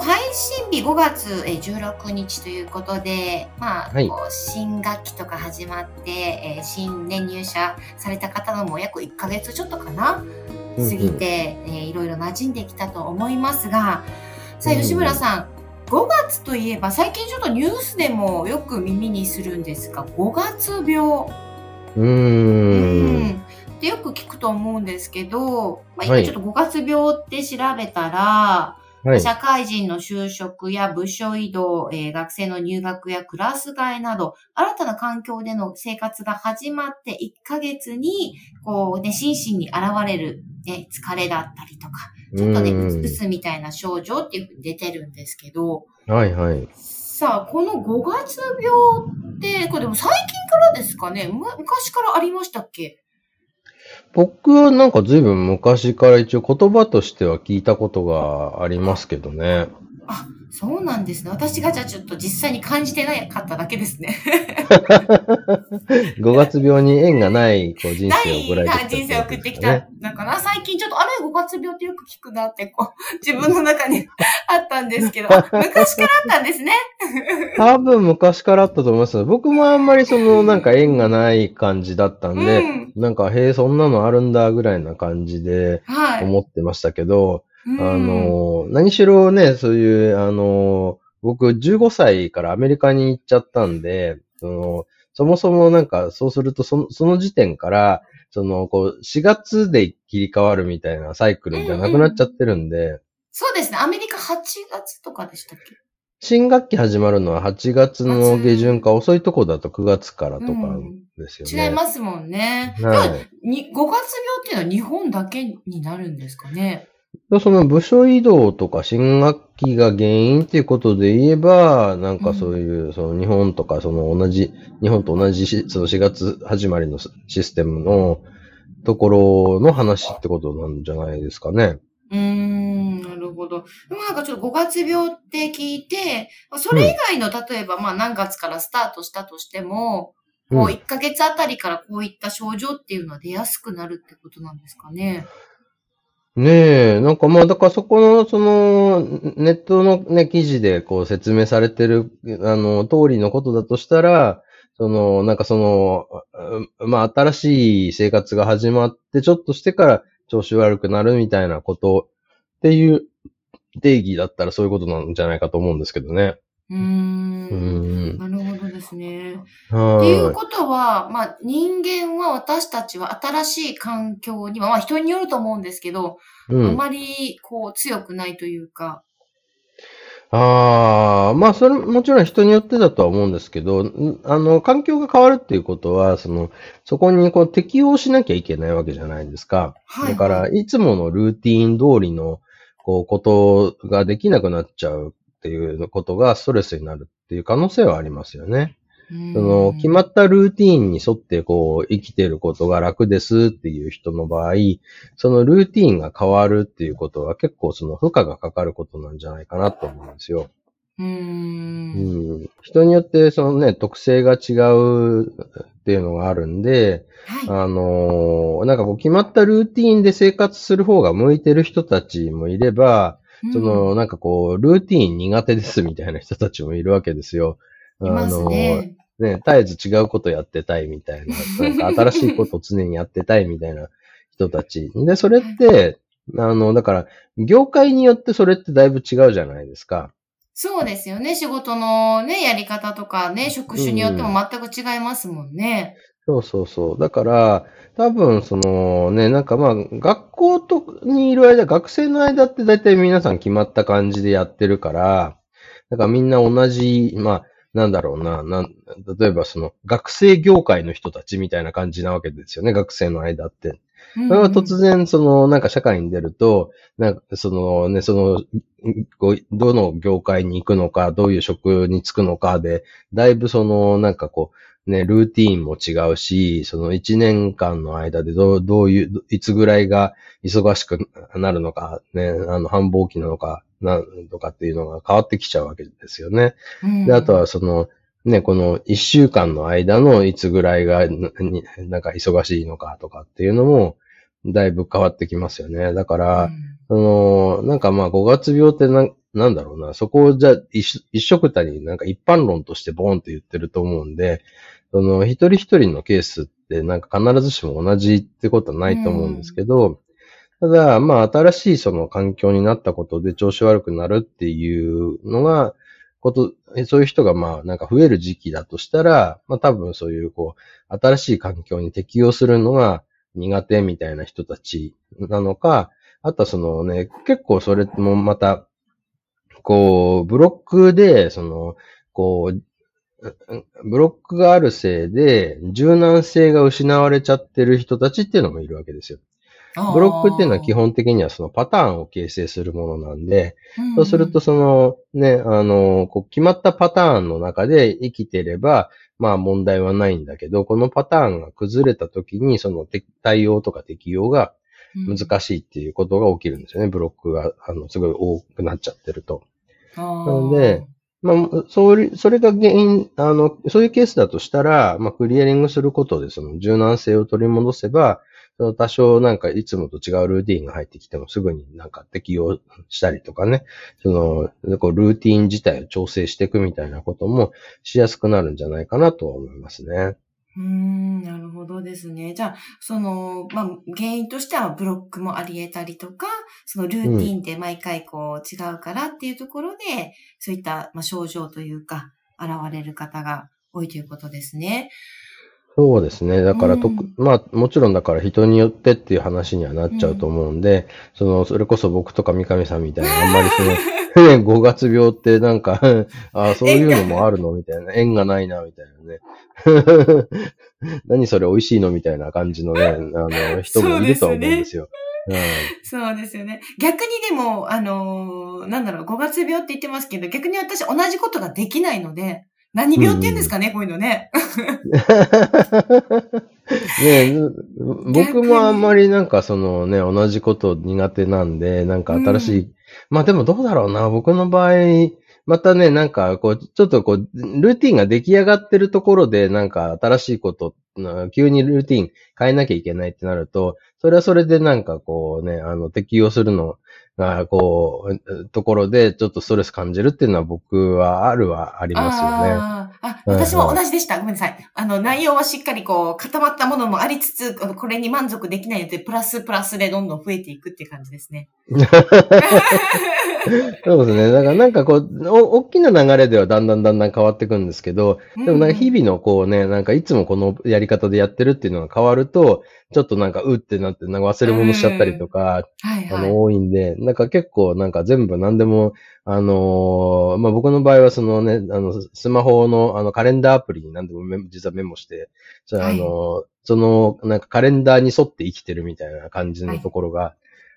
配信日5月えー16日ということでまあ、はい。新学期とか始まって、えー新年入社された方のも約1ヶ月ちょっとかな過ぎて、えーいろいろ馴染んできたと思いますが、さあ、うん吉村さん、5月といえば、最近ちょっとニュースでもよく耳にするんですが、5月病。うん。ってよく聞くと思うんですけど、まあ、はい。今ちょっと5月病って調べたら、はい。社会人の就職や部署移動、えー学生の入学やクラス替えなど、新たな環境での生活が始まって1ヶ月に、こうね、心身に現れる、ね、疲れだったりとか、ちょっとね、うつみたいな症状っていうふうに出てるんですけど、はいはい。さあ、この5月病って、これでも最近からですかね？む昔からありましたっけ？僕はなんか随分昔から一応言葉としては聞いたことがありますけどね。あ、そうなんですね。私がじゃあちょっと実際に感じてなかっただけですね。5月病に縁がないこう人生を送られてきた、人生を送ってきたのかな最近ちょっと、あれ、5月病ってよく聞くなって、こう、自分の中にあったんですけど、あ昔からあったんですね。多分昔からあったと思います。僕もあんまりそのなんか縁がない感じだったんで、うんなんかへえ、そんなのあるんだぐらいな感じではい。思ってましたけど、うんあ、の、何しろね、そういう、あの、僕15歳からアメリカに行っちゃったんで、その、そもそもなんか、そうするとその、その時点から、その、こう、4月で切り替わるみたいなサイクルじゃなくなっちゃってるんで、そうですね。アメリカ8月とかでしたっけ？新学期始まるのは8月の下旬か、遅いとこだと9月からとかうんですよね。違いますもんね。はい。に5月病っていうのは日本だけになるんですかね？その部署移動とか新学期が原因っていうことで言えば、なんかそういう、その日本とかその同じ、日本と同じしその4月始まりのシステムのところの話ってことなんじゃないですかね。うーん、なるほど。でもなんかちょっと5月病って聞いて、それ以外の、例えばまあ何月からスタートしたとしても、こううん1ヶ月あたりからこういった症状っていうのは出やすくなるってことなんですかね。ねえ、なんかまあ、だからそこの、その、ネットのね、記事でこう説明されてる、あの、通りのことだとしたら、その、なんかその、うんまあ、新しい生活が始まって、ちょっとしてから調子悪くなるみたいなことっていう定義だったらそういうことなんじゃないかと思うんですけどね。うー。うんん。なるですね。はっていうい。ことは、まあ人間は私たちは新しい環境には、まあ人によると思うんですけど、うん。あまりこう強くないというか、ああ、まあ、それもちろん人によってだとは思うんですけど、んあの、環境が変わるっていうことは、その、そこにこう適応しなきゃいけないわけじゃないですか。はい。だから、いつものルーティーン通りの、こう、ことができなくなっちゃうっていうことがストレスになるっていう可能性はありますよね。その、決まっったルーティーンに沿ってこう、生きてることが楽ですっていう人の場合、そのルーティーンが変わるっていうことは結構その負荷がかかることなんじゃないかなと思うんですよ。うん。人によってそのね、特性が違うっていうのがあるんで、はい。あのーなんかこう決まったルーティーンで生活する方が向いてる人たちもいれば、その、なんかこう、ルーティーン苦手ですみたいな人たちもいるわけですよ。うん、いますね。ね、絶えず違うことやってたいみたいな、なんか新しいことを常にやってたいみたいな人たち。で、それって、あの、だから、業界によってそれってだいぶ違うじゃないですか。そうですよね。仕事のね、やり方とかね、職種によっても全く違いますもんね。そうそうそう。だから、多分、そのね、なんかまあ、学校とにいる間、学生の間って大体皆さん決まった感じでやってるから、だからみんな同じ、まあ、なんだろうな、なん、例えばその、学生業界の人たちみたいな感じなわけですよね、学生の間って。うんそれは突然、その、なんか社会に出ると、なんか、そのね、その、どの業界に行くのか、どういう職に就くのかで、だいぶその、なんかこう、ね、ルーティーンも違うし、その一年間の間でどう、どういう、いつぐらいが忙しくなるのか、ね、あの、繁忙期なのか、なんとかっていうのが変わってきちゃうわけですよね。うんで、あとはその、ね、この一週間の間のいつぐらいが、なんか忙しいのかとかっていうのも、だいぶ変わってきますよね。だから、その、なんかまあ5月病ってなん、なんだろうな、そこをじゃあ一一緒くたになんか一般論としてボーンって言ってると思うんで、その一人一人のケースってなんか必ずしも同じってことはないと思うんですけど、ただまあ新しいその環境になったことで調子悪くなるっていうのが、こと、そういう人がまあなんか増える時期だとしたら、まあ多分そういうこう、新しい環境に適応するのが苦手みたいな人たちなのか、あとはそのね、結構それもまた、こう、ブロックで、その、こう、ブロックがあるせいで、柔軟性が失われちゃってる人たちっていうのもいるわけですよ。ブロックっていうのは基本的にはそのパターンを形成するものなんで、そうすると、そのね、あの、こう決まったパターンの中で生きてれば、まあ問題はないんだけど、このパターンが崩れた時に、そのて対応とか適用が難しいっていうことが起きるんですよね。ブロックが、あの、すごい多くなっちゃってると。なので、まあ、それ、それが原因、あの、そういうケースだとしたら、まあ、クリアリングすることで、その柔軟性を取り戻せば、その多少なんかいつもと違うルーティーンが入ってきてもすぐになんか適用したりとかね、その、こうルーティーン自体を調整していくみたいなこともしやすくなるんじゃないかなと思いますね。うん、なるほどですね。じゃあ、その、まあ、原因としてはブロックもあり得たりとか、そのルーティンで毎回こう違うからっていうところで、そういった、まあ、症状というか、現れる方が多いということですね。そうですね。だからと、うんまあ、もちろんだから人によってっていう話にはなっちゃうと思うんで、その、それこそ僕とか三上さんみたいな、あんまりその、ね、5月病ってなんか、あそういうのもあるのみたいな、縁がないな、みたいなね。何それ美味しいのみたいな感じのね、あの、人もいるとは思うんですよ。そうですよね。逆にでも、あのーなんだろう、5月病って言ってますけど、逆に私同じことができないので、何病って言うんですかね、こういうのね。ね僕もあんまりなんかそのね、同じこと苦手なんで、なんか新しい、まあでもどうだろうな、僕の場合、またね、なんかこう、ちょっとこう、ルーティンが出来上がってるところで、なんか新しいこと、な急にルーティン変えなきゃいけないってなると、それはそれでなんかこうね、あの、適用するのが、こう、ところで、ちょっとストレス感じるっていうのは僕はあるはありますよね。あーあ、私も同じでした。ごめんなさい。あの、内容はしっかりこう、固まったものもありつつ、これに満足できないので、プラスプラスでどんどん増えていくっていう感じですね。そうですね。だからなんかこう、お大きな流れではだんだんだんだん変わっていくんですけど、でもなんか日々のこうね、なんかいつもこのやり方でやってるっていうのが変わると、ちょっとなんかうってなって、なんか忘れ物しちゃったりとか、はいはい。あの、多いんで、なんか結構なんか全部何でも、あのーまあ、僕の場合はそのね、あの、スマホのあのカレンダーアプリに何でも実はメモして、それあのーその、なんかカレンダーに沿って生きてるみたいな感じのところが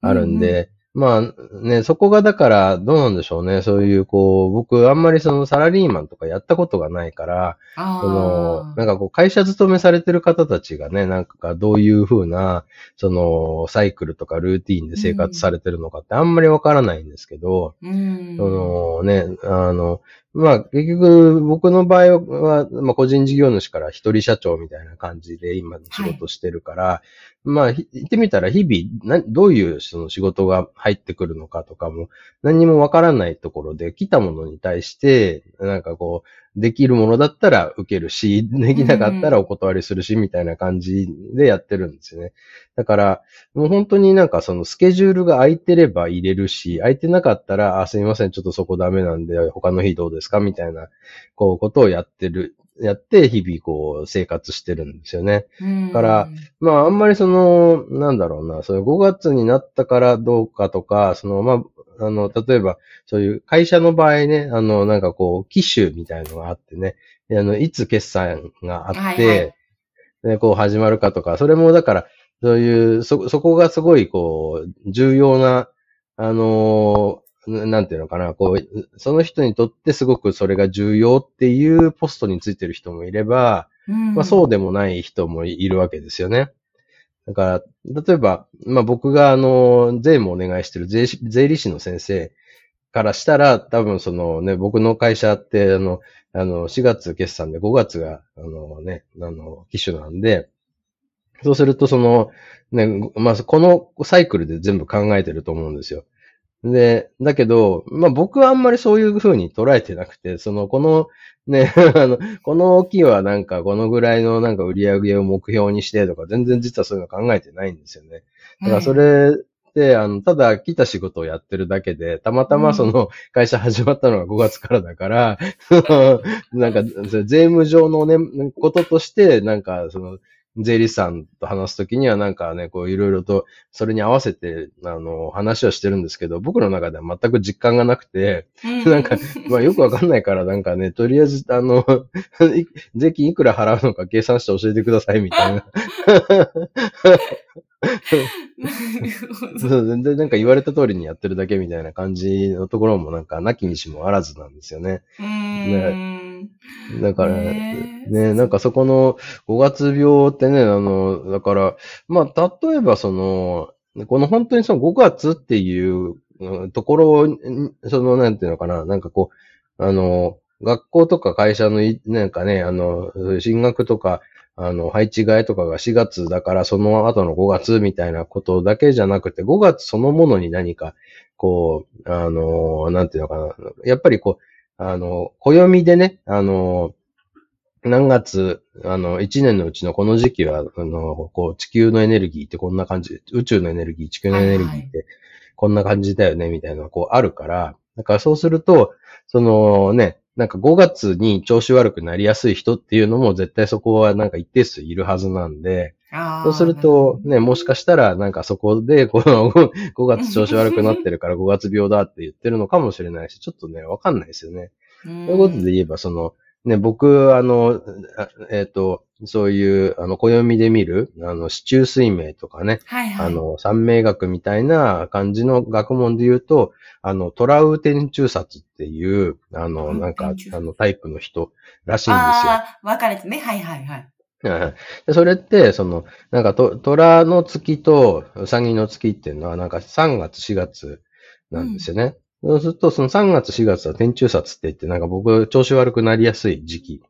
あるんで、まあね、そこがだからどうなんでしょうね。そういうこう、僕あんまりそのサラリーマンとかやったことがないから、あその、ーなんかこう、会社勤めされてる方たちがね、なんかどういう風な、その、サイクルとかルーティーンで生活されてるのかってあんまりわからないんですけど、うん。そのね、あの、まあ結局僕の場合は、まあ個人事業主から一人社長みたいな感じで今仕事してるから、まあ言ってみたら日々、どういうその仕事が入ってくるのかとかも何にもわからないところで来たものに対して、なんかこう、できるものだったら受けるし、できなかったらお断りするし、みたいな感じでやってるんですよね。だから、もう本当になんかそのスケジュールが空いてれば入れるし、空いてなかったら、あ、すいません、ちょっとそこダメなんで、他の日どうですか？みたいな、こう、ことをやってる、やって、日々こう、生活してるんですよね。うん、からまあ、あんまりその、なんだろうな、そういう5月になったからどうかとか、その、まあ、あの、例えば、そういう会社の場合ね、あの、なんかこう、機種みたいのがあってね、であの、いつ決算があって、はいはいでこう始まるかとか、それもだから、そういう、そ、そこがすごい、こう、重要な、あのーなんていうのかな、こう、その人にとってすごくそれが重要っていうポストについてる人もいれば、うんまあそうでもない人もいるわけですよね。だから、例えば、まあ僕があの、税務お願いしてる税税理士の先生からしたら、多分そのね、僕の会社ってあの、あの、4月決算で5月が、あのね、あの、機種なんで、そうするとその、ね、まあこのサイクルで全部考えてると思うんですよ。で、だけど、まあ僕はあんまりそういう風に捉えてなくて、その、この、ね、あの、この木はなんかこのぐらいのなんか売り上げを目標にしてとか、全然実はそういうの考えてないんですよね。だからそれって、あの、ただ来た仕事をやってるだけで、たまたまその会社始まったのが5月からだから、なんか、それ税務上のね、こととして、なんか、その、税理士さんと話すときにはなんかね、こういろいろとそれに合わせて、あの、話をしてるんですけど、僕の中では全く実感がなくて、うんなんか、まあよくわかんないから、なんかね、とりあえず、あの、い 税金いくら払うのか計算して教えてくださいみたいな。そう全然なんか言われた通りにやってるだけみたいな感じのところもなんか、なきにしもあらずなんですよね。だから、ねねえなんかそこの5月病ってね、あの、だから、まあ、例えばその、この本当にその5月っていううんところを、んその、なんていうのかな、なんかこう、あの、学校とか会社のい、なんかね、あの、進学とか、あの、配置換えとかが4月だから、その後の5月みたいなことだけじゃなくて、5月そのものに何か、こう、あの、なんていうのかな、やっぱりこう、あの、暦でね、あの、何月、あの、一年のうちのこの時期は、あの、こう、地球のエネルギーってこんな感じ、宇宙のエネルギー、地球のエネルギーってこんな感じだよね、みたいなのがこうあるから、だからそうすると、そのね、なんか5月に調子悪くなりやすい人っていうのも絶対そこはなんか一定数いるはずなんで、そうすると、ね、もしかしたら、なんかそこで、この 5月調子悪くなってるから5月病だって言ってるのかもしれないし、ちょっとね、わかんないですよね。ということで言えば、その、ね、僕、あの、あえっ、と、そういう、あの、暦で見る、あの、四柱推命とかね、はいはい。あの、三名学みたいな感じの学問で言うと、あの、トラウ天中殺っていう、あの、うんなんかあの、タイプの人らしいんですよ。ああ、分かれてね。はいはいはい。はいでそれって、その、なんかと、虎の月とうさぎの月っていうのは、なんか3月、4月なんですよね。そうすると、その3月、4月は天中殺って言って、なんか僕、調子悪くなりやすい時期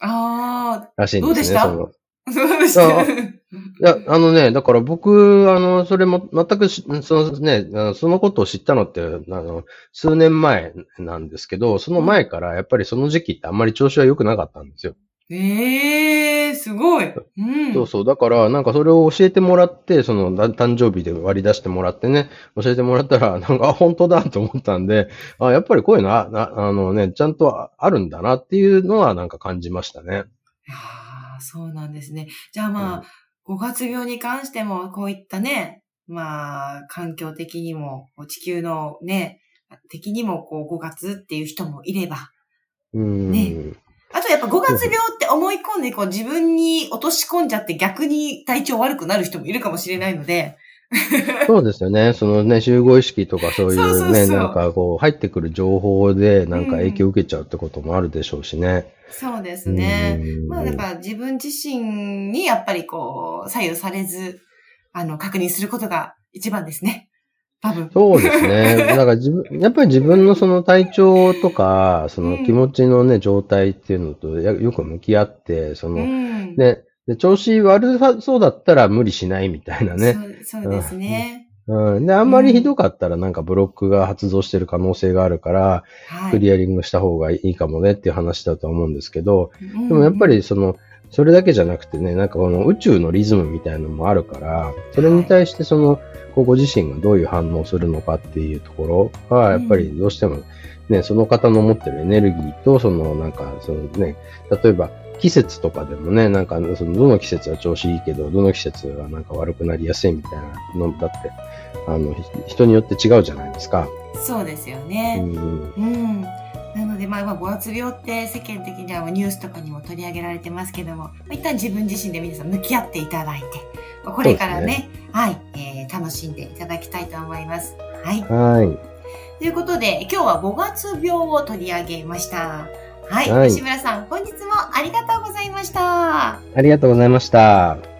あらしいんですね。どうでした？そ うでした？あいや、あのね、だから僕、あの、それも、全くし、そのね、あのそのことを知ったのって、あの、数年前なんですけど、その前から、やっぱりその時期ってあんまり調子は良くなかったんですよ。ええー、すごい。うん。そうそう。だから、なんかそれを教えてもらって、その、だ誕生日で割り出してもらってね、教えてもらったら、なんか、あ、本当だと思ったんで、あ、やっぱりこういうのあ、なあのね、ちゃんとああるんだなっていうのはなんか感じましたね。ああ、そうなんですね。じゃあまあ、五月病に関しても、こういったね、まあ、環境的にも、地球のね、的にも、こう、5月っていう人もいれば、うん。ねあとやっぱ5月病って思い込んで、こう自分に落とし込んじゃって逆に体調悪くなる人もいるかもしれないので。そうですよね。そのね、集合意識とかそういうね、なんかこう、入ってくる情報で、なんか影響を受けちゃうってこともあるでしょうしね。そうですね。うんまあだから自分自身にやっぱりこう、左右されず、あの、確認することが一番ですね。多分。そうですね。だから自分、やっぱり自分のその体調とか、その気持ちのね、状態っていうのとやよく向き合って、その、うん。で、で調子悪そうだったら無理しないみたいなね。そうそうですね。うん。で、あんまりひどかったらなんかブロックが発動してる可能性があるから、はい。クリアリングした方がいいかもねっていう話だと思うんですけど、うんでもやっぱりその、それだけじゃなくてね、なんかこの宇宙のリズムみたいなのもあるから、それに対してその、こうご自身がどういう反応をするのかっていうところは、やっぱりどうしてもね、その方の持ってるエネルギーと、そのなんか、そのね、例えば季節とかでもね、なんかそのどの季節は調子いいけど、どの季節はなんか悪くなりやすいみたいなのだって、あの、ひ人によって違うじゃないですか。そうですようね。ん。うん。なので、まあ今、五月病って世間的にはニュースとかにも取り上げられてますけども、一旦自分自身で皆さん向き合っていただいて、これからね、ねはい、えー、楽しんでいただきたいと思います。はい。はい。ということで、今日は五月病を取り上げました。はい。はい、吉村さん、本日もありがとうございました。ありがとうございました。